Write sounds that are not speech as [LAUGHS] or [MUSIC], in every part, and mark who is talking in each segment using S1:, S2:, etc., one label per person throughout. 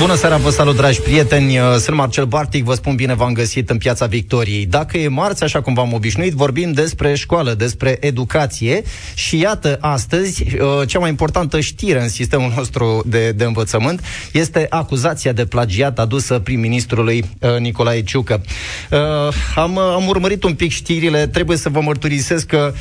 S1: Bună seara, vă salut, dragi prieteni! Uh, sunt Marcel Bartic, vă spun bine v-am găsit în Piața Victoriei. Dacă e marți, așa cum v-am obișnuit, vorbim despre școală, despre educație și iată, astăzi, uh, cea mai importantă știre în sistemul nostru de, de învățământ este acuzația de plagiat adusă prim-ministrului uh, Nicolae Ciucă. Am, am urmărit un pic știrile, trebuie să vă mărturisesc că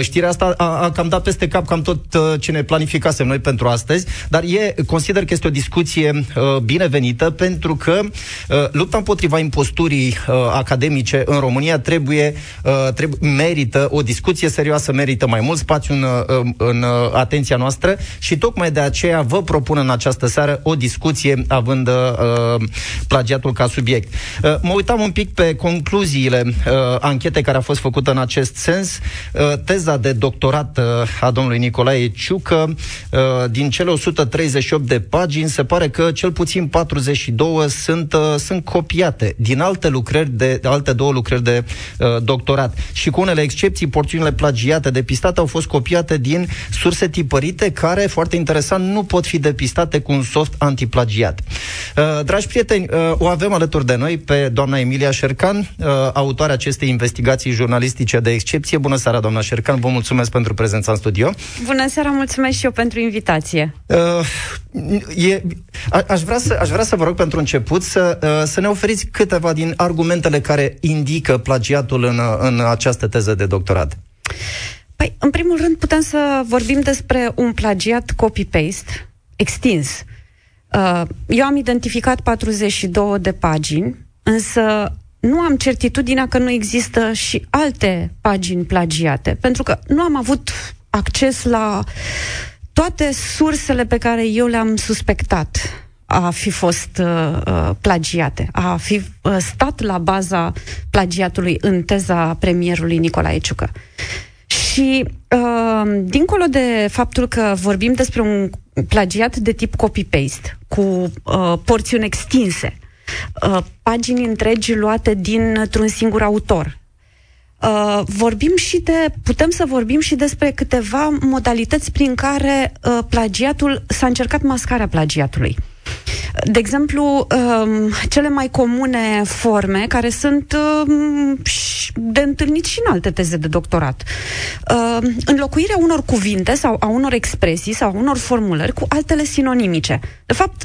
S1: știrea asta a, a cam dat peste cap cam tot ce ne planificasem noi pentru astăzi, dar e, consider că este o discuție binevenită pentru că uh, lupta împotriva imposturii uh, academice în România trebuie, uh, trebuie merită o discuție serioasă, merită mai mult spațiu în, în, în atenția noastră și tocmai de aceea vă propun în această seară o discuție având uh, plagiatul ca subiect. Uh, mă uitam un pic pe concluziile uh, anchetei care a fost făcută în acest sens. Uh, teza de doctorat uh, a domnului Nicolae Ciucă, uh, din cele 138 de pagini, se pare că cel puțin puțin 42 sunt, uh, sunt copiate din alte lucrări de, de alte două lucrări de uh, doctorat. Și cu unele excepții, porțiunile plagiate, depistate, au fost copiate din surse tipărite care, foarte interesant, nu pot fi depistate cu un soft antiplagiat. Uh, dragi prieteni, uh, o avem alături de noi pe doamna Emilia Șercan, uh, autoarea acestei investigații jurnalistice de excepție. Bună seara, doamna Șercan, vă mulțumesc pentru prezența în studio.
S2: Bună seara, mulțumesc și eu pentru invitație.
S1: Uh, e, a, aș vrea vrea să, aș vrea să vă rog pentru început să, uh, să ne oferiți câteva din argumentele care indică plagiatul în, în această teză de doctorat.
S2: Păi, în primul rând, putem să vorbim despre un plagiat copy-paste extins. Uh, eu am identificat 42 de pagini, însă nu am certitudinea că nu există și alte pagini plagiate, pentru că nu am avut acces la toate sursele pe care eu le-am suspectat a fi fost uh, uh, plagiate, a fi uh, stat la baza plagiatului în teza premierului Nicolae Ciucă. Și uh, dincolo de faptul că vorbim despre un plagiat de tip copy-paste, cu uh, porțiuni extinse, uh, pagini întregi luate dintr-un singur autor, Uh, vorbim și de, putem să vorbim și despre câteva modalități prin care uh, plagiatul s-a încercat mascarea plagiatului. De exemplu, um, cele mai comune forme, care sunt um, de întâlnit și în alte teze de doctorat. Um, înlocuirea unor cuvinte sau a unor expresii sau a unor formulări cu altele sinonimice. De fapt,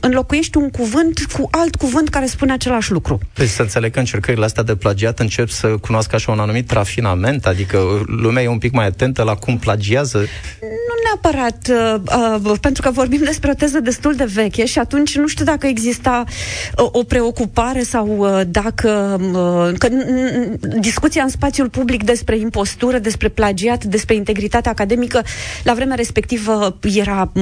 S2: înlocuiești un cuvânt cu alt cuvânt care spune același lucru.
S1: Păi să înțeleg că încercările astea de plagiat încep să cunoască așa un anumit rafinament, adică lumea e un pic mai atentă la cum plagiază?
S2: Nu neapărat, uh, uh, pentru că vorbim despre o teză destul de veche și atunci nu știu dacă exista uh, o preocupare sau uh, dacă uh, că, discuția în spațiul public despre impostură, despre plagiat, despre integritate academică, la vremea respectivă era,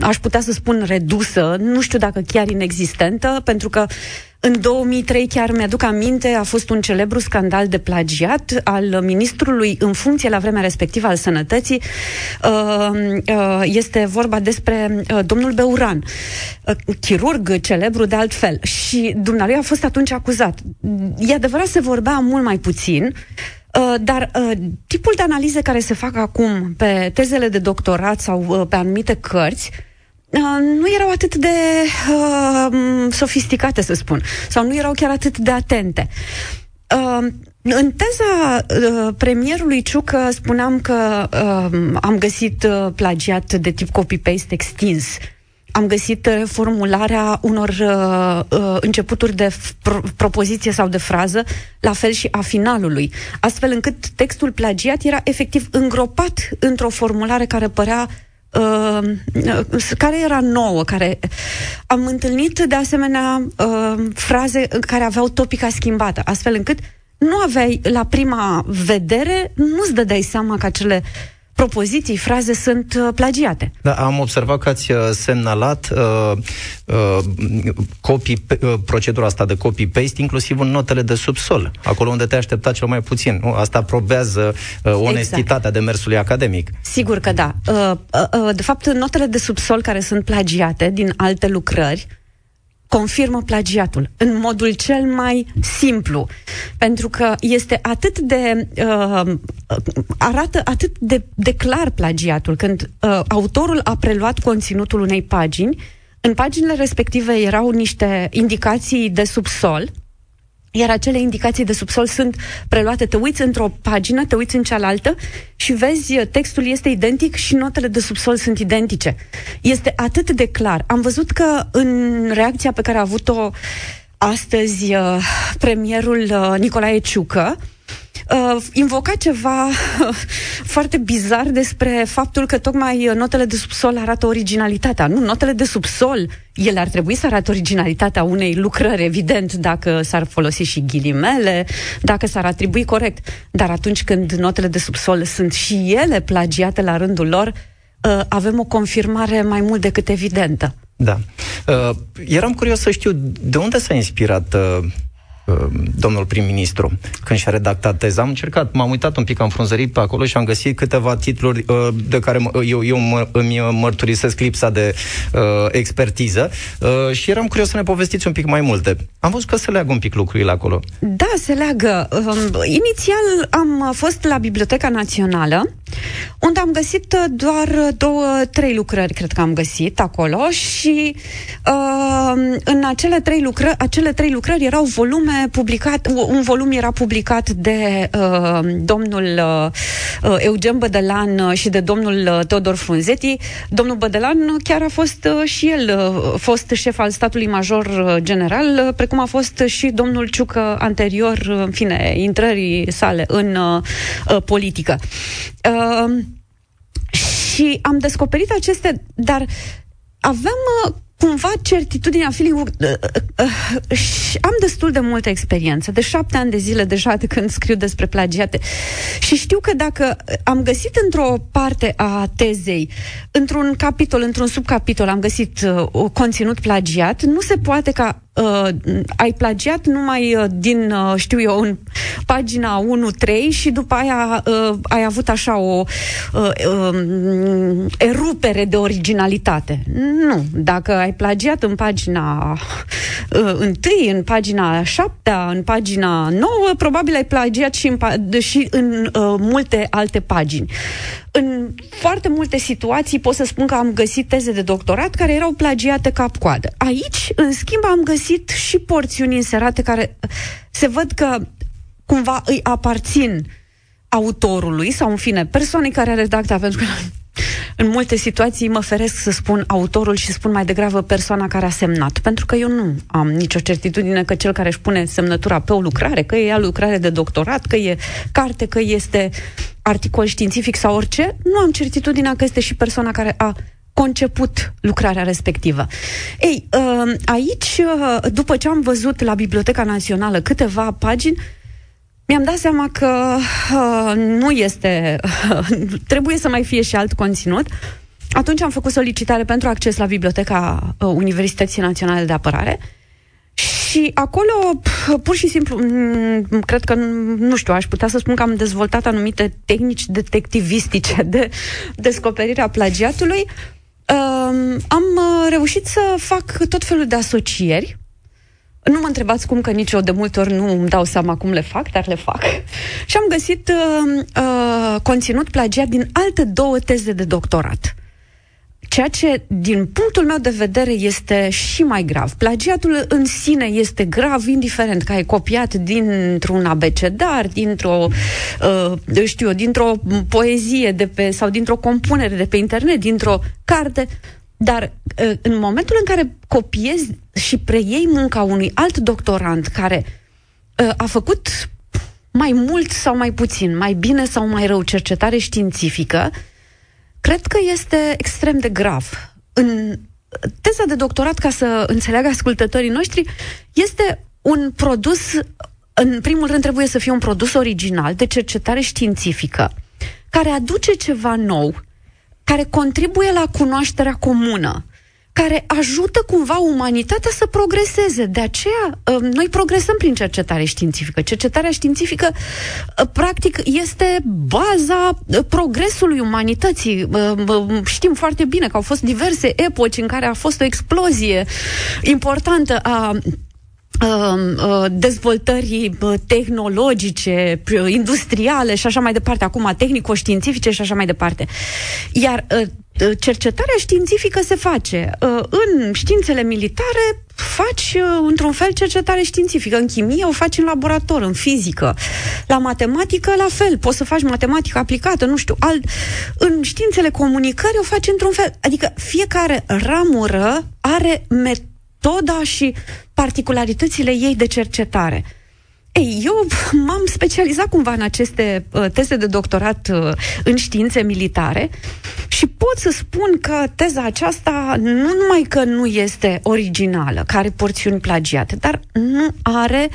S2: aș putea să spun, redusă, nu știu dacă chiar inexistentă, pentru că în 2003, chiar mi-aduc aminte, a fost un celebru scandal de plagiat al ministrului în funcție la vremea respectivă al sănătății. Uh, uh, este vorba despre uh, domnul Beuran, chirurg celebru de altfel. Și dumnealui a fost atunci acuzat. E adevărat, se vorbea mult mai puțin, Uh, dar uh, tipul de analize care se fac acum pe tezele de doctorat sau uh, pe anumite cărți Uh, nu erau atât de uh, sofisticate, să spun, sau nu erau chiar atât de atente. Uh, în teza uh, premierului Ciucă spuneam că uh, am găsit uh, plagiat de tip copy-paste extins. Am găsit uh, formularea unor uh, uh, începuturi de pro- propoziție sau de frază, la fel și a finalului, astfel încât textul plagiat era efectiv îngropat într-o formulare care părea uh, care era nouă, care am întâlnit de asemenea uh, fraze care aveau topica schimbată, astfel încât nu aveai la prima vedere, nu-ți dădeai seama că acele propoziții, fraze sunt uh, plagiate.
S1: Da, am observat că ați uh, semnalat uh, uh, copy, uh, procedura asta de copy-paste, inclusiv în notele de subsol, acolo unde te aștepta cel mai puțin. Nu? Asta probează uh, onestitatea exact. demersului academic.
S2: Sigur că da. Uh, uh, uh, de fapt, notele de subsol care sunt plagiate din alte lucrări, confirmă plagiatul în modul cel mai simplu. Pentru că este atât de. Uh, arată atât de, de clar plagiatul când uh, autorul a preluat conținutul unei pagini. În paginile respective erau niște indicații de subsol, iar acele indicații de subsol sunt preluate. Te uiți într-o pagină, te uiți în cealaltă și vezi textul este identic și notele de subsol sunt identice. Este atât de clar. Am văzut că în reacția pe care a avut-o astăzi uh, premierul uh, Nicolae Ciucă, uh, invoca ceva [LAUGHS] foarte bizar despre faptul că tocmai notele de subsol arată originalitatea. Nu, notele de subsol, ele ar trebui să arate originalitatea unei lucrări, evident, dacă s-ar folosi și ghilimele, dacă s-ar atribui corect. Dar atunci când notele de subsol sunt și ele plagiate la rândul lor, uh, avem o confirmare mai mult decât evidentă.
S1: Da. Uh, eram curios să știu de unde s-a inspirat uh, Uh, domnul prim-ministru când și-a redactat teza. Am încercat, m-am uitat un pic, am frunzărit pe acolo și am găsit câteva titluri uh, de care eu, eu mă, îmi mărturisesc lipsa de uh, expertiză uh, și eram curios să ne povestiți un pic mai multe. Am văzut că se leagă un pic lucrurile acolo.
S2: Da, se leagă. Um, inițial am fost la Biblioteca Națională unde am găsit uh, doar două, trei lucrări, cred că am găsit acolo și uh, în acele trei lucrări, acele trei lucrări erau volume publicat, un volum era publicat de uh, domnul uh, uh Eugen Bădălan uh, și de domnul uh, Teodor Frunzeti. Domnul Bădălan chiar a fost uh, și el uh, fost șef al statului major general, uh, precum a fost și domnul Ciucă anterior, în fine, intrării sale în uh, politică. Uh, și am descoperit aceste, dar aveam uh, cumva certitudinea, feeling uh, uh, uh, am destul de multă experiență, de șapte ani de zile deja de când scriu despre plagiate. Și știu că dacă am găsit într-o parte a tezei, într-un capitol, într-un subcapitol, am găsit uh, conținut plagiat, nu se poate ca uh, ai plagiat numai uh, din, uh, știu eu, în pagina 1-3 și după aia uh, ai avut așa o uh, uh, erupere de originalitate. Nu. Dacă ai plagiat în pagina uh, 1, în pagina 7, în pagina 9, probabil ai plagiat și în, și în uh, multe alte pagini. În foarte multe situații pot să spun că am găsit teze de doctorat care erau plagiate cap-coadă. Aici, în schimb, am găsit și porțiuni inserate care se văd că cumva îi aparțin autorului sau, în fine, persoanei care a redactat, pentru că în multe situații mă feresc să spun autorul și spun mai degrabă persoana care a semnat, pentru că eu nu am nicio certitudine că cel care își pune semnătura pe o lucrare, că e ea lucrare de doctorat, că e carte, că este articol științific sau orice, nu am certitudinea că este și persoana care a conceput lucrarea respectivă. Ei, uh, aici, uh, după ce am văzut la Biblioteca Națională câteva pagini, mi-am dat seama că uh, nu este. Uh, [LAUGHS] trebuie să mai fie și alt conținut. Atunci am făcut solicitare pentru acces la Biblioteca uh, Universității Naționale de Apărare și acolo, pur și simplu, cred că, nu știu, aș putea să spun că am dezvoltat anumite tehnici detectivistice de descoperirea plagiatului. Uh, am uh, reușit să fac tot felul de asocieri nu mă întrebați cum, că nici eu de multe ori nu îmi dau seama cum le fac, dar le fac. [LAUGHS] Și am găsit uh, uh, conținut plagiat din alte două teze de doctorat. Ceea ce, din punctul meu de vedere, este și mai grav. Plagiatul în sine este grav, indiferent că ai copiat dintr-un abecedar, dintr-o, uh, știu dintr-o poezie de pe, sau dintr-o compunere de pe internet, dintr-o carte. Dar ă, în momentul în care copiezi și preiei munca unui alt doctorant care ă, a făcut mai mult sau mai puțin, mai bine sau mai rău cercetare științifică, cred că este extrem de grav. În teza de doctorat, ca să înțeleagă ascultătorii noștri, este un produs, în primul rând trebuie să fie un produs original de cercetare științifică, care aduce ceva nou, care contribuie la cunoașterea comună, care ajută cumva umanitatea să progreseze. De aceea, uh, noi progresăm prin cercetare științifică. Cercetarea științifică, uh, practic, este baza uh, progresului umanității. Știm foarte bine că au fost diverse epoci în care a fost o explozie importantă a dezvoltării tehnologice, industriale și așa mai departe, acum tehnico-științifice și așa mai departe. Iar Uh, cercetarea științifică se face. Uh, în științele militare faci uh, într-un fel cercetare științifică. În chimie o faci în laborator, în fizică. La matematică la fel. Poți să faci matematică aplicată, nu știu, alt. În științele comunicării o faci într-un fel. Adică fiecare ramură are metoda și particularitățile ei de cercetare. Ei, eu m-am specializat cumva în aceste uh, teze de doctorat uh, în științe militare și pot să spun că teza aceasta nu numai că nu este originală, că are porțiuni plagiate, dar nu are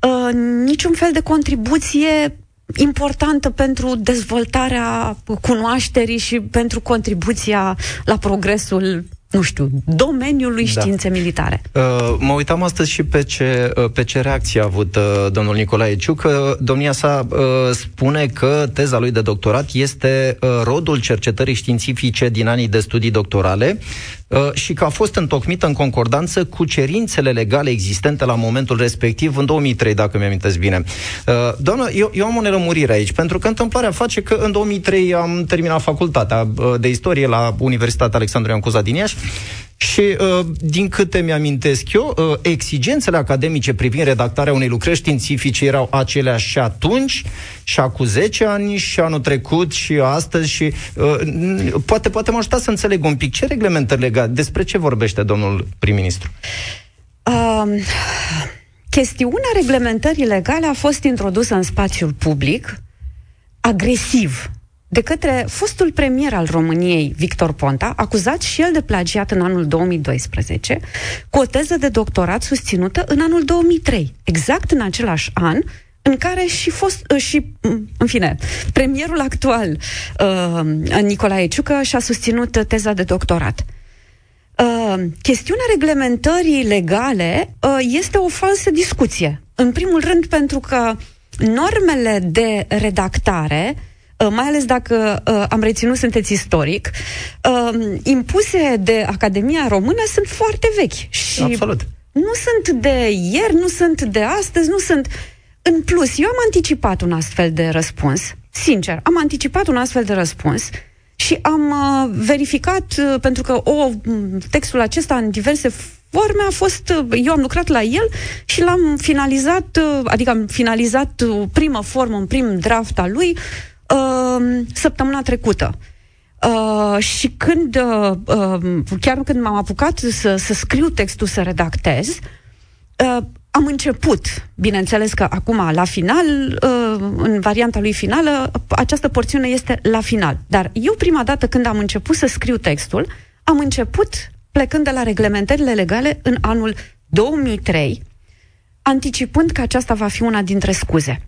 S2: uh, niciun fel de contribuție importantă pentru dezvoltarea cunoașterii și pentru contribuția la progresul nu știu, domeniului da. științe militare. Uh,
S1: mă uitam astăzi și pe ce, uh, pe ce reacție a avut uh, domnul Nicolae Ciuc, că domnia sa uh, spune că teza lui de doctorat este uh, rodul cercetării științifice din anii de studii doctorale uh, și că a fost întocmită în concordanță cu cerințele legale existente la momentul respectiv, în 2003, dacă mi amintesc bine. Uh, doamnă, eu, eu am o nerămurire aici, pentru că întâmplarea face că în 2003 am terminat facultatea uh, de istorie la Universitatea Alexandru Ioan Cuza din Iași și, uh, din câte mi-amintesc eu, uh, exigențele academice privind redactarea unei lucrări științifice erau aceleași și atunci, și acum 10 ani, și anul trecut, și astăzi, și uh, poate, poate mă ajuta să înțeleg un pic ce reglementări legate, despre ce vorbește domnul prim-ministru? Um,
S2: chestiunea reglementării legale a fost introdusă în spațiul public agresiv de către fostul premier al României, Victor Ponta, acuzat și el de plagiat în anul 2012, cu o teză de doctorat susținută în anul 2003, exact în același an în care și fost, uh, și, mm, în fine, premierul actual, uh, Nicolae Ciucă, și-a susținut teza de doctorat. Uh, chestiunea reglementării legale uh, este o falsă discuție. În primul rând pentru că normele de redactare Uh, mai ales dacă uh, am reținut sunteți istoric, uh, impuse de Academia Română sunt foarte vechi.
S1: Și Absolut.
S2: Nu sunt de ieri, nu sunt de astăzi, nu sunt... În plus, eu am anticipat un astfel de răspuns, sincer, am anticipat un astfel de răspuns și am uh, verificat, uh, pentru că o, textul acesta în diverse forme a fost, uh, eu am lucrat la el și l-am finalizat, uh, adică am finalizat uh, primă formă, un prim draft al lui, uh, săptămâna trecută. Uh, și când, uh, uh, chiar când m-am apucat să, să scriu textul, să redactez, uh, am început, bineînțeles că acum, la final, uh, în varianta lui finală, această porțiune este la final. Dar eu prima dată când am început să scriu textul, am început plecând de la reglementările legale în anul 2003, anticipând că aceasta va fi una dintre scuze.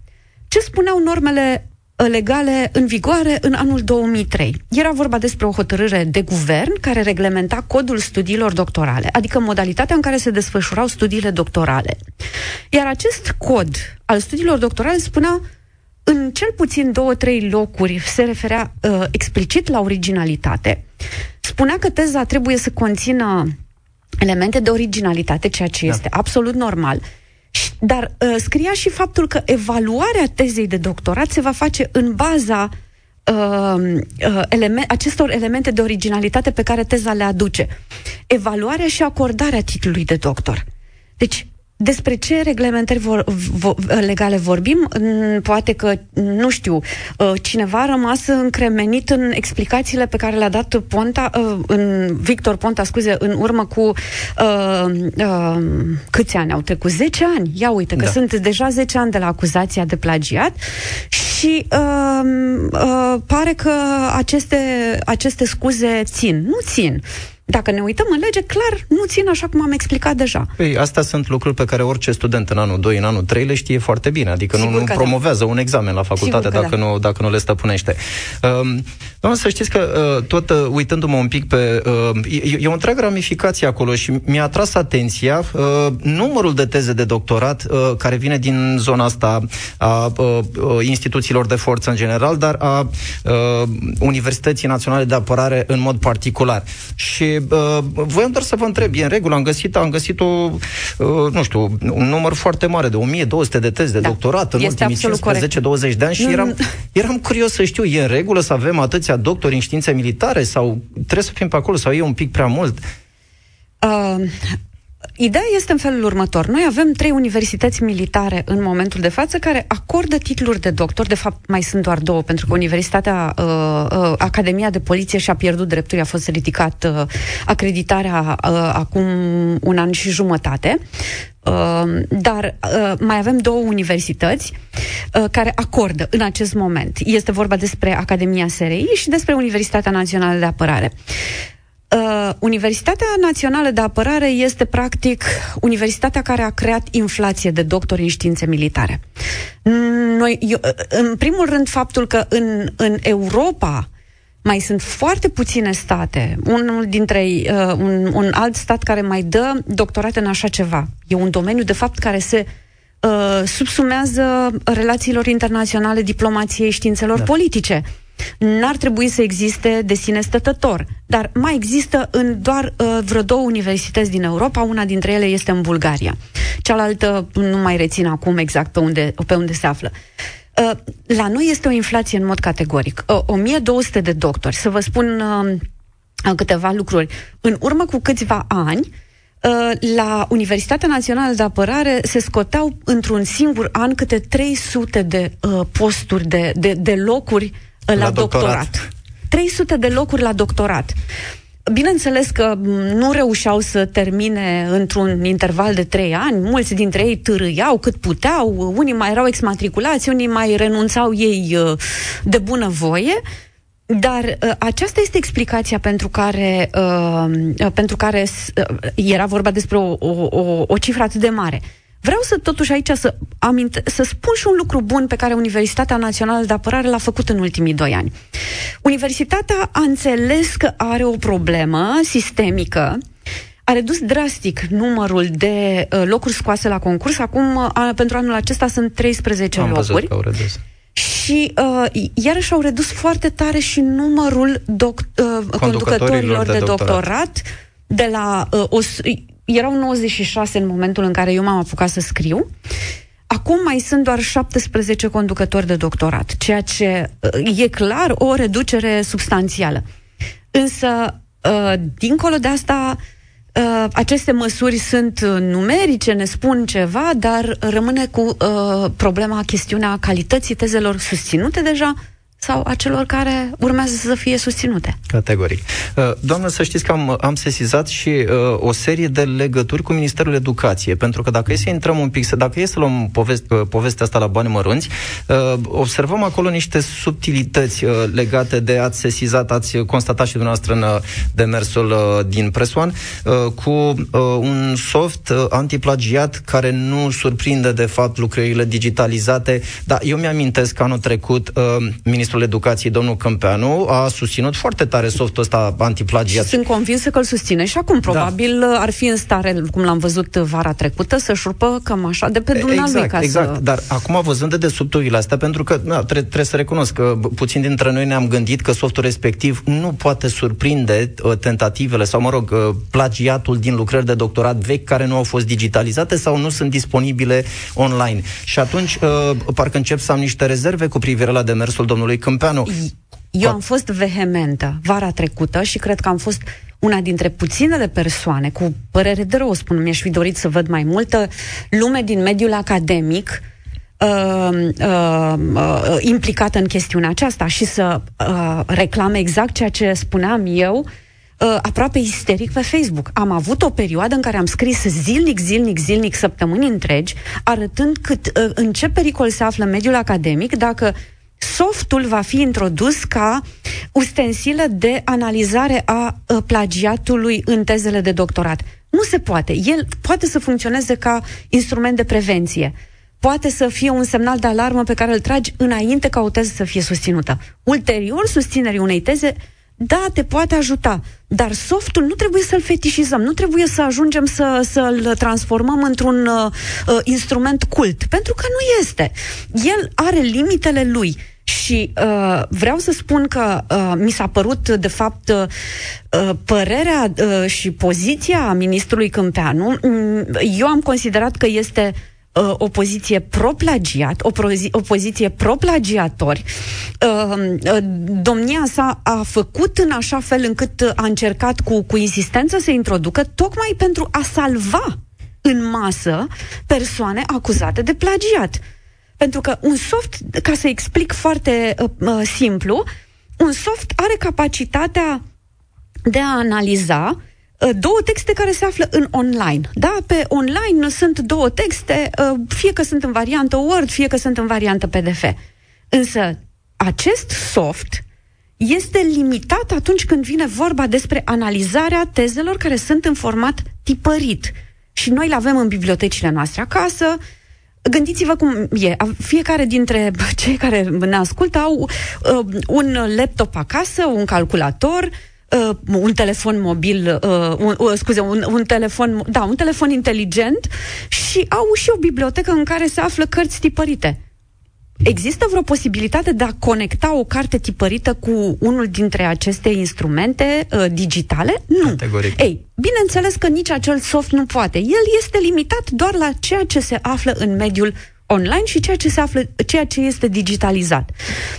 S2: Ce spuneau normele Uh, legale în vigoare în anul 2003. Era vorba despre o hotărâre de guvern care reglementa codul studiilor doctorale, adică modalitatea în care se desfășurau studiile doctorale. Iar acest cod al studiilor doctorale spunea în cel puțin două, trei locuri se referea uh, explicit la originalitate. Spunea că teza trebuie să conțină elemente de originalitate, ceea ce da. este absolut normal, dar uh, scria și faptul că evaluarea tezei de doctorat se va face în baza uh, uh, element, acestor elemente de originalitate pe care teza le aduce. Evaluarea și acordarea titlului de doctor. Deci, despre ce reglementări vor, vo, legale vorbim? Poate că, nu știu, uh, cineva a rămas încremenit în explicațiile pe care le-a dat Ponta, uh, în Victor Ponta, scuze, în urmă cu uh, uh, câți ani au trecut? 10 ani. Ia uite, că da. sunt deja 10 ani de la acuzația de plagiat și uh, uh, pare că aceste, aceste scuze țin. Nu țin. Dacă ne uităm în lege, clar, nu țin așa cum am explicat deja.
S1: Păi, astea sunt lucruri pe care orice student în anul 2, în anul 3 le știe foarte bine. Adică Sigur nu, nu da. promovează da. un examen la facultate dacă, da. nu, dacă nu le stăpânește. Um, doamne, să știți că uh, tot uh, uitându-mă un pic pe... Uh, e, e o întreagă ramificație acolo și mi-a atras atenția uh, numărul de teze de doctorat uh, care vine din zona asta a uh, uh, instituțiilor de forță în general, dar a uh, Universității Naționale de Apărare în mod particular. Și uh, voiam doar să vă întreb, e în regulă, am găsit, am găsit o, uh, nu știu, un număr foarte mare de 1200 de teze de da. doctorat în este ultimii 15-20 de ani și eram, mm. eram curios să știu, e în regulă să avem atâția doctori în științe militare sau trebuie să fim pe acolo sau e un pic prea mult?
S2: Uh, Ideea este în felul următor. Noi avem trei universități militare în momentul de față care acordă titluri de doctor. De fapt, mai sunt doar două, pentru că Universitatea, uh, uh, Academia de Poliție și-a pierdut drepturi, a fost ridicat uh, acreditarea uh, acum un an și jumătate. Uh, dar uh, mai avem două universități uh, care acordă în acest moment. Este vorba despre Academia SRI și despre Universitatea Națională de Apărare. Uh, Universitatea Națională de Apărare este practic universitatea care a creat inflație de doctori în științe militare. Noi, eu, uh, în primul rând, faptul că în, în Europa mai sunt foarte puține state, unul dintre uh, un, un alt stat care mai dă doctorate în așa ceva. E un domeniu, de fapt, care se uh, subsumează relațiilor internaționale, diplomației, științelor da. politice n-ar trebui să existe de sine stătător. Dar mai există în doar uh, vreo două universități din Europa, una dintre ele este în Bulgaria. Cealaltă nu mai rețin acum exact pe unde, pe unde se află. Uh, la noi este o inflație în mod categoric. Uh, 1200 de doctori. Să vă spun uh, câteva lucruri. În urmă cu câțiva ani, uh, la Universitatea Națională de Apărare se scoteau într-un singur an câte 300 de uh, posturi, de, de, de locuri la, la doctorat. doctorat. 300 de locuri la doctorat. Bineînțeles că nu reușeau să termine într-un interval de trei ani, mulți dintre ei târâiau cât puteau, unii mai erau exmatriculați, unii mai renunțau ei uh, de bună voie, dar uh, aceasta este explicația pentru care, uh, pentru care uh, era vorba despre o, o, o, o cifră atât de mare. Vreau să totuși aici să, aminte, să spun și un lucru bun pe care Universitatea Națională de Apărare l-a făcut în ultimii doi ani. Universitatea a înțeles că are o problemă sistemică a redus drastic numărul de uh, locuri scoase la concurs. Acum, uh, pentru anul acesta, sunt 13 Am locuri.
S1: Că au redus.
S2: Și uh, iarăși au redus foarte tare și numărul doc- uh, conducătorilor de, de doctorat. doctorat de la uh, o, erau 96 în momentul în care eu m-am apucat să scriu. Acum mai sunt doar 17 conducători de doctorat, ceea ce uh, e clar o reducere substanțială. Însă, uh, dincolo de asta, uh, aceste măsuri sunt numerice, ne spun ceva, dar rămâne cu problema, chestiunea calității tezelor susținute deja sau a celor care urmează să fie susținute.
S1: Categoric. Uh, doamnă, să știți că am, am sesizat și uh, o serie de legături cu Ministerul Educației, pentru că dacă e să intrăm un pic, dacă e să luăm poveste, uh, povestea asta la bani mărunți, uh, observăm acolo niște subtilități uh, legate de, ați sesizat, ați constatat și dumneavoastră în uh, demersul uh, din Presoan, uh, cu uh, un soft uh, antiplagiat care nu surprinde de fapt lucrările digitalizate, dar eu mi-amintesc că anul trecut uh, Ministrul ministrul educației, domnul Câmpeanu, a susținut foarte tare softul ăsta antiplagiat.
S2: Sunt convinsă că îl susține și acum. Da. Probabil da. ar fi în stare, cum l-am văzut vara trecută, să-și rupă cam așa de pe dumnealui.
S1: Exact,
S2: ca
S1: exact.
S2: Să...
S1: Dar acum văzând de desubturile astea, pentru că na, tre- trebuie să recunosc că puțin dintre noi ne-am gândit că softul respectiv nu poate surprinde uh, tentativele sau, mă rog, uh, plagiatul din lucrări de doctorat vechi care nu au fost digitalizate sau nu sunt disponibile online. Și atunci, uh, parcă încep să am niște rezerve cu privire la demersul domnului Câmpeanu.
S2: Eu am fost vehementă vara trecută și cred că am fost una dintre puținele persoane, cu părere de rău spun, mi-aș fi dorit să văd mai multă lume din mediul academic uh, uh, uh, implicată în chestiunea aceasta și să uh, reclame exact ceea ce spuneam eu uh, aproape isteric pe Facebook. Am avut o perioadă în care am scris zilnic, zilnic, zilnic, săptămâni întregi, arătând cât, uh, în ce pericol se află mediul academic dacă softul va fi introdus ca ustensilă de analizare a uh, plagiatului în tezele de doctorat. Nu se poate. El poate să funcționeze ca instrument de prevenție poate să fie un semnal de alarmă pe care îl tragi înainte ca o teză să fie susținută. Ulterior, susținerii unei teze, da, te poate ajuta, dar softul nu trebuie să-l fetișizăm, nu trebuie să ajungem să, să-l transformăm într-un uh, uh, instrument cult, pentru că nu este. El are limitele lui. Și uh, vreau să spun că uh, mi s-a părut, de fapt, uh, uh părerea uh, și poziția ministrului Câmpeanu, mm, eu am considerat că este uh, uh, o poziție pro-plagiat, o, prozi- o poziție pro-plagiatori. Uh, uh, domnia sa a făcut în așa fel încât a încercat cu, cu insistență să introducă, tocmai pentru a salva în masă persoane acuzate de plagiat. Pentru că un soft, ca să explic foarte uh, uh, simplu, un soft are capacitatea de a analiza Uh, două texte care se află în online. Da? Pe online sunt două texte, uh, fie că sunt în variantă Word, fie că sunt în variantă PDF. Însă acest soft este limitat atunci când vine vorba despre analizarea tezelor care sunt în format tipărit. Și noi le avem în bibliotecile noastre acasă, Gândiți-vă cum e. Fiecare dintre [LAUGHS] cei care ne ascultă au uh, un laptop acasă, un calculator, uh, un telefon mobil, uh, un, uh, scuze, un, un telefon, da, un telefon inteligent și au și o bibliotecă în care se află cărți tipărite. Există vreo posibilitate de a conecta o carte tipărită cu unul dintre aceste instrumente uh, digitale? Nu.
S1: Categoric.
S2: Ei, bineînțeles că nici acel soft nu poate. El este limitat doar la ceea ce se află în mediul online și ceea ce se află, ceea ce este digitalizat.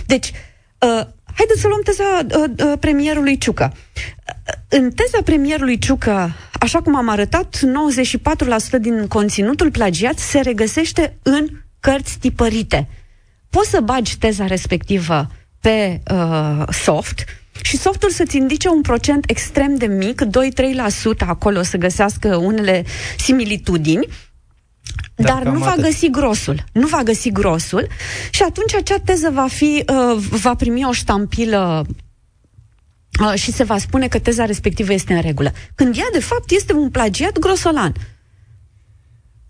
S2: Deci, uh, Haideți să luăm teza uh, uh, premierului Ciucă. În teza premierului Ciucă, așa cum am arătat, 94% din conținutul plagiat se regăsește în cărți tipărite. Poți să bagi teza respectivă pe uh, soft și softul să-ți indice un procent extrem de mic, 2-3% acolo să găsească unele similitudini, dar, dar nu va atât. găsi grosul. Nu va găsi grosul și atunci acea teză va fi, uh, va primi o ștampilă uh, și se va spune că teza respectivă este în regulă. Când ea, de fapt, este un plagiat grosolan.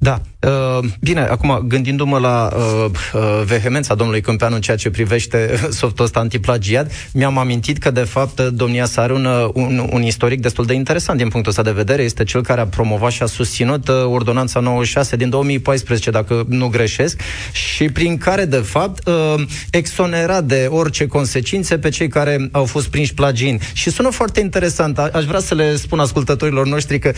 S1: Da. Uh, bine, acum, gândindu-mă la uh, uh, vehemența domnului Câmpeanu în ceea ce privește softul ăsta antiplagiat, mi-am amintit că, de fapt, domnia sa are un, uh, un, un istoric destul de interesant din punctul ăsta de vedere. Este cel care a promovat și a susținut uh, Ordonanța 96 din 2014, dacă nu greșesc, și prin care, de fapt, uh, exonera de orice consecințe pe cei care au fost prinși plagiind. Și sună foarte interesant. A- aș vrea să le spun ascultătorilor noștri că,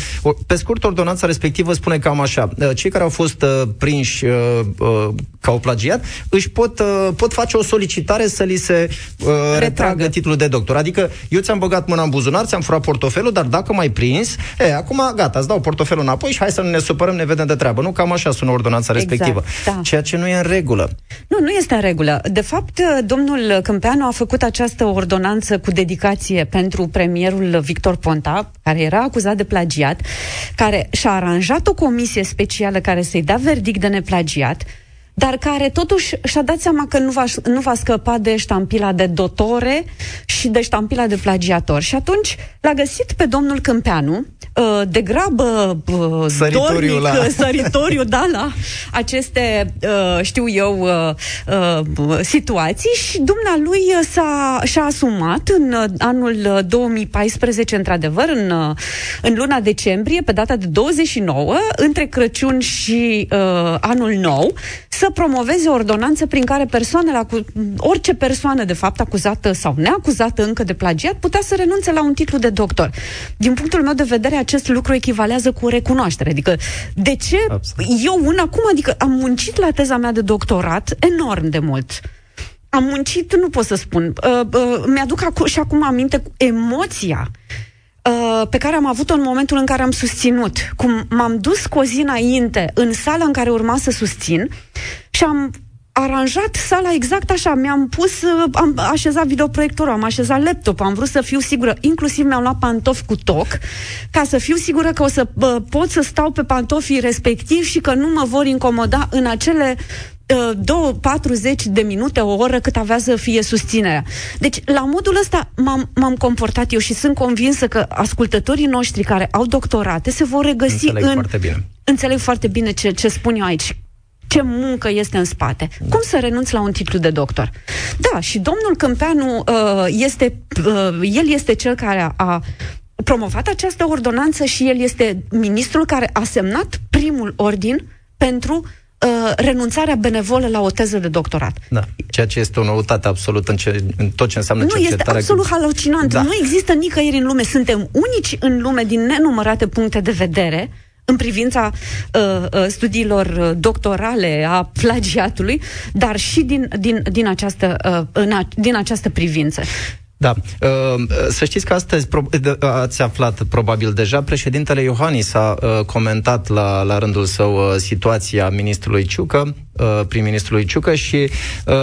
S1: pe scurt, ordonanța respectivă spune cam așa. Uh, cei care au fost uh, prinși uh, uh, ca au plagiat își pot, uh, pot face o solicitare să li se uh, retragă titlul de doctor. Adică eu ți-am băgat mâna în buzunar, ți-am furat portofelul, dar dacă m-ai prins, e, acum gata, îți dau portofelul înapoi și hai să nu ne supărăm, ne vedem de treabă. Nu, cam așa sună ordonanța exact, respectivă. Da. Ceea ce nu e în regulă.
S2: Nu, nu este în regulă. De fapt, domnul Câmpeanu a făcut această ordonanță cu dedicație pentru premierul Victor Ponta, care era acuzat de plagiat, care și-a aranjat o comisie specială care să-i dea verdict de neplagiat, dar care totuși și-a dat seama că nu va, nu va scăpa de ștampila de dotore și de ștampila de plagiator. Și atunci l-a găsit pe domnul Câmpeanu, uh, de grabă uh, săritoriu, dornic, la... [LAUGHS] săritoriu da, la aceste, uh, știu eu, situații și dumnealui s-a, și-a asumat în anul 2014, într-adevăr, în, în luna decembrie, pe data de 29, între Crăciun și uh, anul nou, să promoveze o ordonanță prin care persoanele, orice persoană, de fapt, acuzată sau neacuzată încă de plagiat, putea să renunțe la un titlu de doctor. Din punctul meu de vedere, acest lucru echivalează cu recunoaștere. Adică, de ce Absolut. eu una acum, adică am muncit la teza mea de doctorat enorm de mult. Am muncit, nu pot să spun. Uh, uh, mi-aduc acu- și acum aminte cu emoția uh, pe care am avut-o în momentul în care am susținut. Cum m-am dus cu o zi înainte în sala în care urma să susțin și am aranjat sala exact așa. Mi-am pus, uh, am așezat videoproiectorul, am așezat laptop, am vrut să fiu sigură, inclusiv mi-am luat pantofi cu toc, ca să fiu sigură că o să bă, pot să stau pe pantofii respectiv și că nu mă vor incomoda în acele uh, două, 40 de minute, o oră cât avea să fie susținerea. Deci, la modul ăsta m-am, m-am comportat eu și sunt convinsă că ascultătorii noștri care au doctorate se vor regăsi
S1: Înțeleg
S2: în...
S1: foarte bine.
S2: Înțeleg foarte bine ce, ce spun eu aici ce muncă este în spate. Da. Cum să renunți la un titlu de doctor? Da, și domnul Câmpeanu uh, este, uh, el este cel care a, a promovat această ordonanță și el este ministrul care a semnat primul ordin pentru uh, renunțarea benevolă la o teză de doctorat.
S1: Da, ceea ce este o noutate absolut în, ce, în tot ce înseamnă
S2: nu,
S1: cercetare.
S2: este absolut halucinant. Da. Nu există nicăieri în lume. Suntem unici în lume din nenumărate puncte de vedere în privința uh, uh, studiilor doctorale a plagiatului, dar și din, din, din, această, uh, în a, din această privință.
S1: Da. Uh, să știți că astăzi ați aflat probabil deja, președintele Iohannis a uh, comentat la, la rândul său uh, situația ministrului Ciucă, prim-ministrului Ciucă și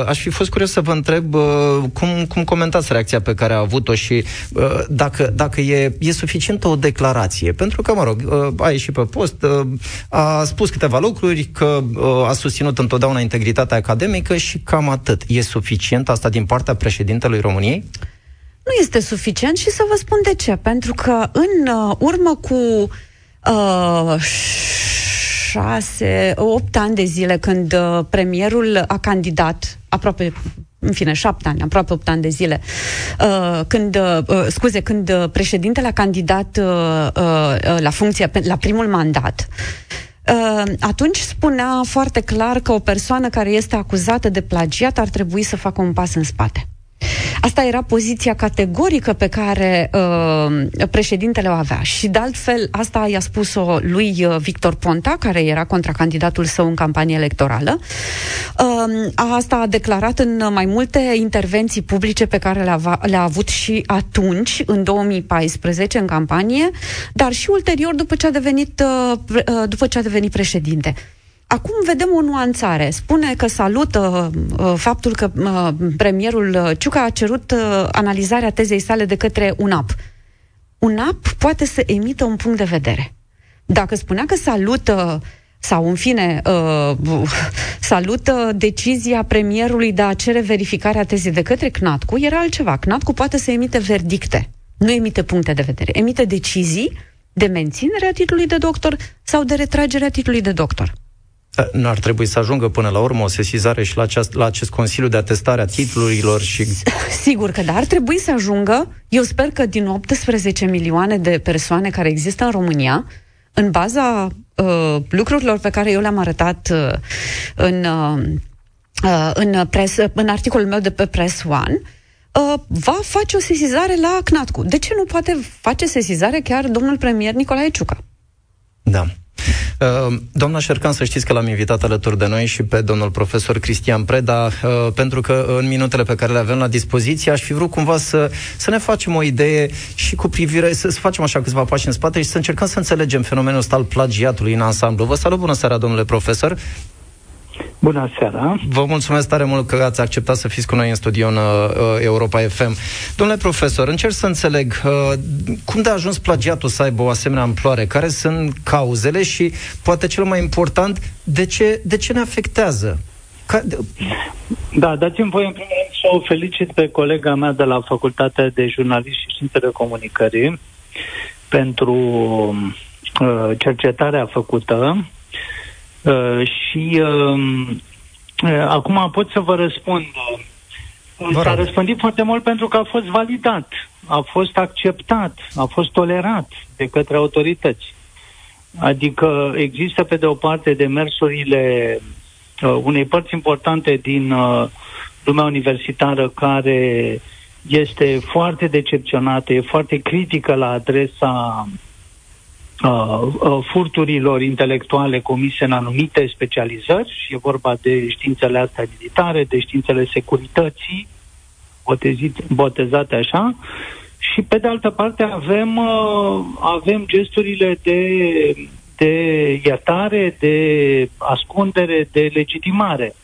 S1: aș fi fost curios să vă întreb cum, cum comentați reacția pe care a avut-o și dacă, dacă e, e suficientă o declarație. Pentru că, mă rog, a ieșit pe post, a spus câteva lucruri, că a susținut întotdeauna integritatea academică și cam atât. E suficient asta din partea președintelui României?
S2: Nu este suficient și să vă spun de ce. Pentru că în uh, urmă cu uh, șase, opt ani de zile, când uh, premierul a candidat, aproape în fine, șapte ani, aproape opt ani de zile, uh, când, uh, scuze, când uh, președintele a candidat uh, uh, la funcție, la primul mandat, Uh, atunci spunea foarte clar că o persoană care este acuzată de plagiat ar trebui să facă un pas în spate. Asta era poziția categorică pe care uh, președintele o avea. Și de altfel, asta i-a spus-o lui uh, Victor Ponta, care era contracandidatul său în campanie electorală. Uh, asta a declarat în mai multe intervenții publice pe care le-a, le-a avut și atunci, în 2014, în campanie, dar și ulterior după ce a devenit, uh, uh după ce a devenit președinte. Acum vedem o nuanțare. Spune că salută uh, faptul că uh, premierul Ciuca a cerut uh, analizarea tezei sale de către UNAP. UNAP poate să emită un punct de vedere. Dacă spunea că salută sau, în fine, uh, [LAUGHS] salută decizia premierului de a cere verificarea tezei de către CNATCU, era altceva. CNATCU poate să emite verdicte, nu emite puncte de vedere. Emite decizii de menținere a titlului de doctor sau de retragere a titlului de doctor.
S1: Nu ar trebui să ajungă până la urmă o sesizare și la, aceast, la acest Consiliu de Atestare a titlurilor și...
S2: Sigur că da, ar trebui să ajungă. Eu sper că din 18 milioane de persoane care există în România, în baza uh, lucrurilor pe care eu le-am arătat uh, în, uh, uh în, press, în articolul meu de pe Press One, uh, va face o sesizare la CNATCU. De ce nu poate face sesizare chiar domnul premier Nicolae Ciuca?
S1: Da. Uh, doamna Șercan, să știți că l-am invitat alături de noi și pe domnul profesor Cristian Preda, uh, pentru că în minutele pe care le avem la dispoziție aș fi vrut cumva să, să ne facem o idee și cu privire, să, să facem așa câțiva pași în spate și să încercăm să înțelegem fenomenul ăsta al plagiatului în ansamblu. Vă salut, bună seara, domnule profesor!
S3: Bună seara!
S1: Vă mulțumesc tare mult că ați acceptat să fiți cu noi în studio în uh, Europa FM. Domnule profesor, încerc să înțeleg uh, cum de a ajuns plagiatul să aibă o asemenea amploare, care sunt cauzele și, poate cel mai important, de ce, de ce ne afectează?
S3: Ca... Da, dați-mi voi în primul rând să o felicit pe colega mea de la Facultatea de Jurnalist și Științe de Comunicării pentru uh, cercetarea făcută Uh, și uh, uh, acum pot să vă răspund. Vă S-a răspândit foarte mult pentru că a fost validat, a fost acceptat, a fost tolerat de către autorități. Adică există pe de o parte demersurile uh, unei părți importante din uh, lumea universitară care este foarte decepționată, e foarte critică la adresa uh, uh, furturilor intelectuale comise în anumite specializări, și e vorba de științele astea militare, de științele securității, botezit, botezate așa, și pe de altă parte avem, uh, avem gesturile de, de iertare, de ascundere, de legitimare.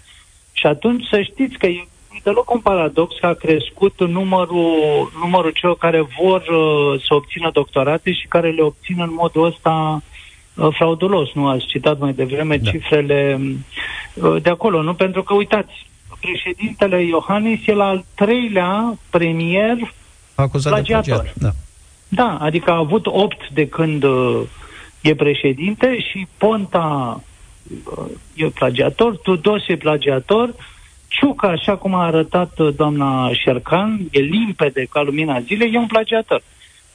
S3: Și atunci să știți că e deloc un paradox că a crescut numărul, numărul celor care vor uh, să obțină doctorate și care le obțin în modul ăsta uh, fraudulos, nu ați citat mai devreme da. cifrele uh, de acolo, nu? Pentru că, uitați, președintele Iohannis e la al treilea premier
S1: Acuzat plagiator. De da.
S3: da, adică a avut opt de când uh, e președinte și Ponta uh, e plagiator, Tudos e plagiator, Ciuca, așa cum a arătat uh, doamna Șercan, e limpede ca lumina zilei, e un plagiator.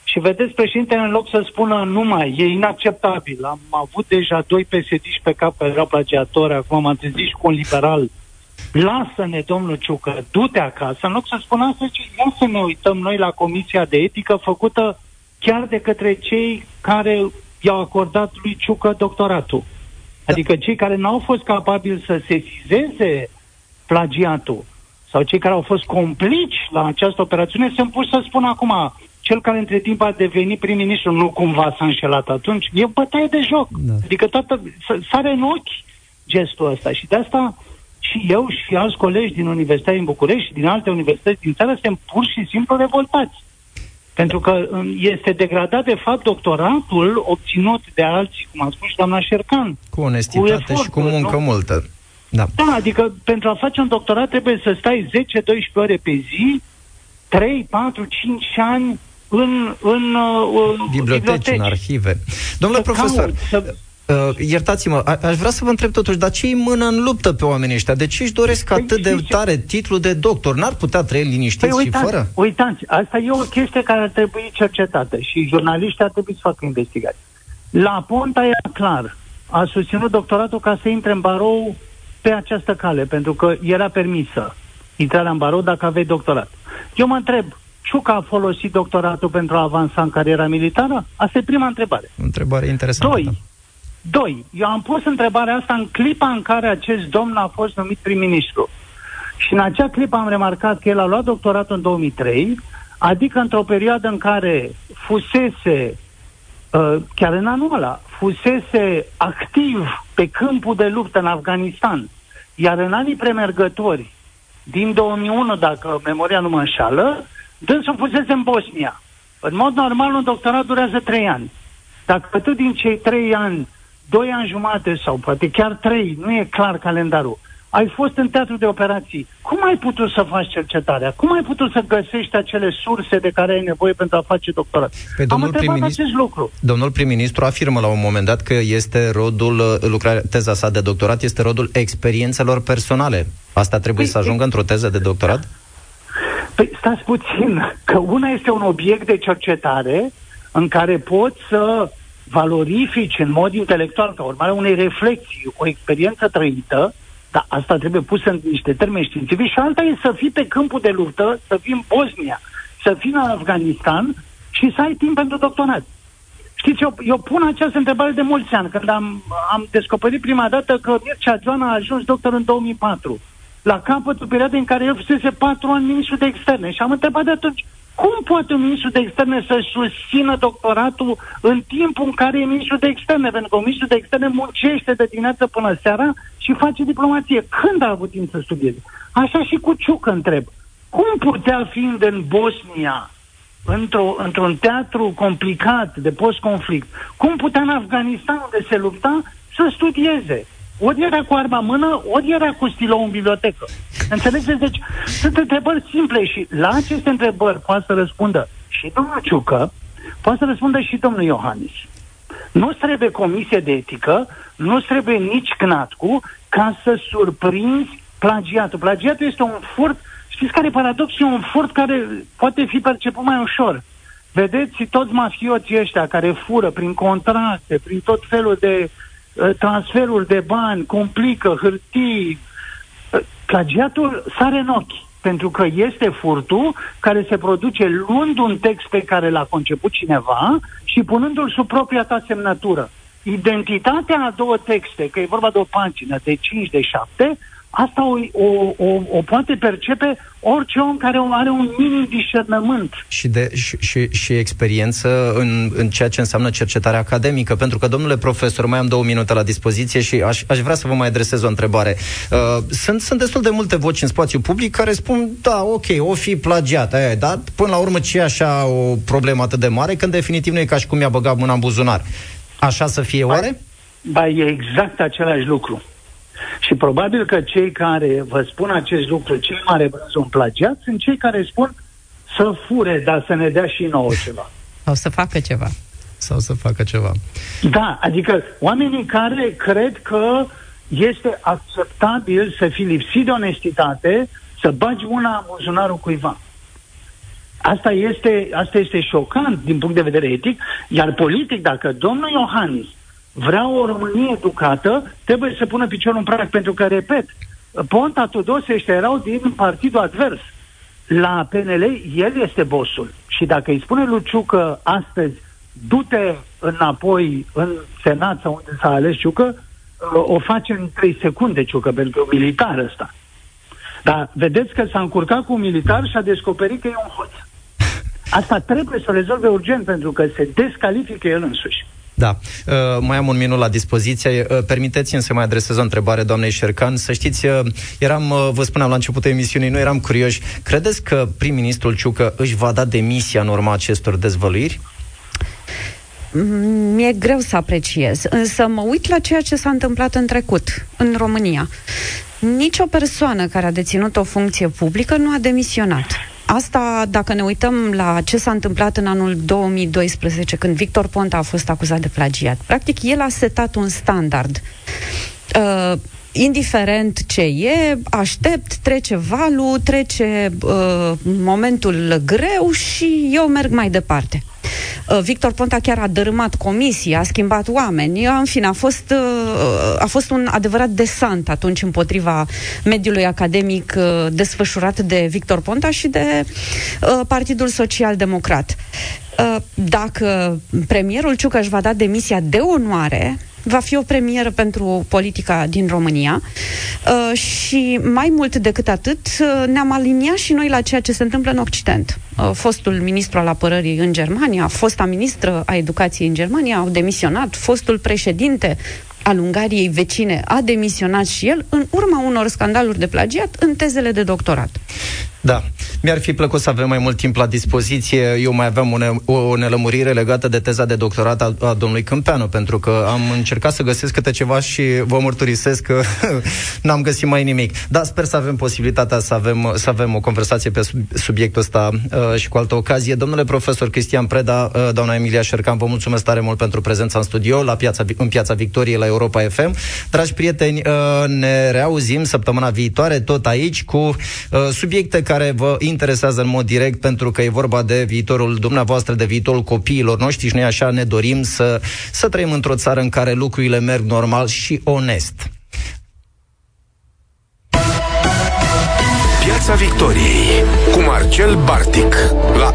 S3: Și vedeți, președintele, în loc să spună numai, e inacceptabil, am avut deja doi psd pe cap care erau plagiatori, acum m-am trezit și cu un liberal, lasă-ne, domnul Ciucă, du-te acasă, în loc să spună asta, ce ia să ne uităm noi la Comisia de Etică făcută chiar de către cei care i-au acordat lui Ciucă doctoratul. Da. Adică cei care n-au fost capabili să sesizeze plagiatul sau cei care au fost complici la această operațiune sunt puși să spun acum cel care între timp a devenit prim-ministru nu cumva s-a înșelat atunci, e bătaie de joc. Da. Adică toată, sare în ochi gestul ăsta și de asta și eu și alți colegi din Universitatea din București și din alte universități din țară suntem pur și simplu revoltați. Pentru că um, este degradat, de fapt, doctoratul obținut de alții, cum a spus și doamna Șercan.
S1: Cu onestitate cu efort, și cu muncă nu? multă.
S3: Da. da, adică pentru a face un doctorat trebuie să stai 10-12 ore pe zi, 3, 4, 5 ani în, în uh,
S1: biblioteci, biblioteci, în arhive. Domnule să profesor, caut, să... Uh, iertați-mă, a- aș vrea să vă întreb totuși, dar ce îi mână în luptă pe oamenii ăștia? De ce își doresc păi, atât de tare titlul de doctor? N-ar putea trăi liniștiți păi, uitați, și fără?
S3: Uitați, asta e o chestie care ar trebui cercetată și jurnaliștii ar trebui să facă investigații. La Ponta era clar. A susținut doctoratul ca să intre în barou pe această cale, pentru că era permisă intrarea în barou dacă aveai doctorat. Eu mă întreb, Ciuca a folosit doctoratul pentru a avansa în cariera militară? Asta e prima întrebare.
S1: Întrebare interesantă.
S3: Doi, doi, eu am pus întrebarea asta în clipa în care acest domn a fost numit prim-ministru. Și în acea clipă am remarcat că el a luat doctoratul în 2003, adică într-o perioadă în care fusese, uh, chiar în anul ăla, fusese activ pe câmpul de luptă în Afganistan, iar în anii premergători, din 2001, dacă memoria nu mă înșală, dânsul fusese în Bosnia. În mod normal, un doctorat durează trei ani. Dacă atât din cei trei ani, doi ani jumate sau poate chiar trei, nu e clar calendarul, ai fost în teatru de operații. Cum ai putut să faci cercetarea? Cum ai putut să găsești acele surse de care ai nevoie pentru a face doctorat? Pe Am întrebat acest lucru.
S1: Domnul prim-ministru afirmă la un moment dat că este rodul, uh, lucrarea, teza sa de doctorat este rodul experiențelor personale. Asta trebuie păi, să ajungă e... într-o teză de doctorat?
S3: Păi stați puțin, că una este un obiect de cercetare în care poți să valorifici în mod intelectual, ca urmare unei reflexii, o experiență trăită, dar asta trebuie pus în niște termeni științifici și alta e să fii pe câmpul de luptă, să fii în Bosnia, să fii în Afganistan și să ai timp pentru doctorat. Știți, eu, eu pun această întrebare de mulți ani, când am, am descoperit prima dată că Mircea Joana a ajuns doctor în 2004, la capătul perioadei în care el fusese patru ani ministru de externe. Și am întrebat de atunci, cum poate un ministru de externe să susțină doctoratul în timpul în care e ministru de externe? Pentru că un ministru de externe muncește de dimineață până seara și face diplomație. Când a avut timp să studieze? Așa și cu Ciucă întreb. Cum putea fi în Bosnia, într-o, într-un teatru complicat de post-conflict, cum putea în Afganistan, unde se lupta, să studieze? Ori era cu arma mână, ori era cu stilou în bibliotecă. Înțelegeți? Deci sunt întrebări simple și la aceste întrebări poate să răspundă și domnul Ciucă, poate să răspundă și domnul Iohannis. Nu trebuie comisie de etică, nu trebuie nici CNATCU ca să surprinzi plagiatul. Plagiatul este un furt, știți care e paradoxul? E un furt care poate fi perceput mai ușor. Vedeți, toți mafioții ăștia care fură prin contracte, prin tot felul de uh, transferuri de bani, complică, hârtii, uh, plagiatul sare în ochi pentru că este furtul care se produce luând un text pe care l-a conceput cineva și punându-l sub propria ta semnătură. Identitatea a două texte, că e vorba de o pagină de 5, de 7, Asta o, o, o, o poate percepe orice om care are un minim discernământ.
S1: Și, de, și, și, și experiență în, în ceea ce înseamnă cercetarea academică. Pentru că, domnule profesor, mai am două minute la dispoziție și aș, aș vrea să vă mai adresez o întrebare. Uh, sunt, sunt destul de multe voci în spațiu public care spun, da, ok, o fi plagiat, aia, dar până la urmă ce așa o problemă atât de mare, când definitiv nu e ca și cum mi-a băgat mâna în buzunar. Așa să fie oare?
S3: Ba, e exact același lucru. Și probabil că cei care vă spun acest lucru, cei mai sunt plagiat, sunt cei care spun să fure, dar să ne dea și nouă [LAUGHS] ceva.
S2: Sau să facă ceva.
S1: Sau să facă ceva.
S3: Da, adică oamenii care cred că este acceptabil să fii lipsit de onestitate, să bagi una în buzunarul cuiva. Asta este, asta este șocant din punct de vedere etic, iar politic, dacă domnul Iohannis vrea o Românie educată, trebuie să pună piciorul în prag, pentru că, repet, Ponta, Tudose ăștia erau din partidul advers. La PNL, el este bosul. Și dacă îi spune lui Ciucă astăzi, du-te înapoi în Senat sau unde s-a ales Ciucă, o face în 3 secunde Ciucă, pentru că militar ăsta. Dar vedeți că s-a încurcat cu un militar și a descoperit că e un hoț. Asta trebuie să o rezolve urgent, pentru că se descalifică el însuși.
S1: Da. Uh, mai am un minut la dispoziție. Uh, permiteți-mi să mai adresez o întrebare doamnei Șercan. Să știți, uh, eram, uh, vă spuneam la începutul emisiunii, noi eram curioși. Credeți că prim-ministrul Ciucă își va da demisia în urma acestor dezvăluiri?
S2: Mi-e greu să apreciez, însă mă uit la ceea ce s-a întâmplat în trecut, în România. Nici o persoană care a deținut o funcție publică nu a demisionat. Asta, dacă ne uităm la ce s-a întâmplat în anul 2012, când Victor Ponta a fost acuzat de plagiat, practic el a setat un standard. Uh, indiferent ce e, aștept, trece valul, trece uh, momentul greu și eu merg mai departe. Uh, Victor Ponta chiar a dărâmat comisia, a schimbat oameni. În fine, a fost, uh, a fost un adevărat desant atunci împotriva mediului academic uh, desfășurat de Victor Ponta și de Partidul Social Democrat. Dacă premierul Ciucăș își va da demisia de onoare, va fi o premieră pentru politica din România uh, și mai mult decât atât uh, ne-am aliniat și noi la ceea ce se întâmplă în Occident. Uh, fostul ministru al apărării în Germania, fosta ministră a educației în Germania au demisionat, fostul președinte al Ungariei vecine a demisionat și el în urma unor scandaluri de plagiat în tezele de doctorat.
S1: Da. Mi-ar fi plăcut să avem mai mult timp la dispoziție. Eu mai aveam une, o nelămurire legată de teza de doctorat a, a domnului Câmpeanu, pentru că am încercat să găsesc câte ceva și vă mărturisesc că [LAUGHS] n-am găsit mai nimic. Dar sper să avem posibilitatea să avem, să avem o conversație pe subiectul ăsta uh, și cu altă ocazie. Domnule profesor Cristian Preda, uh, doamna Emilia Șercan, vă mulțumesc tare mult pentru prezența în studio la piața, în Piața Victoriei la Europa FM. Dragi prieteni, uh, ne reauzim săptămâna viitoare tot aici cu uh, subiecte care care vă interesează în mod direct, pentru că e vorba de viitorul dumneavoastră, de viitorul copiilor noștri și noi așa ne dorim să, să trăim într-o țară în care lucrurile merg normal și onest.
S4: Piața Victoriei cu Marcel Bartic la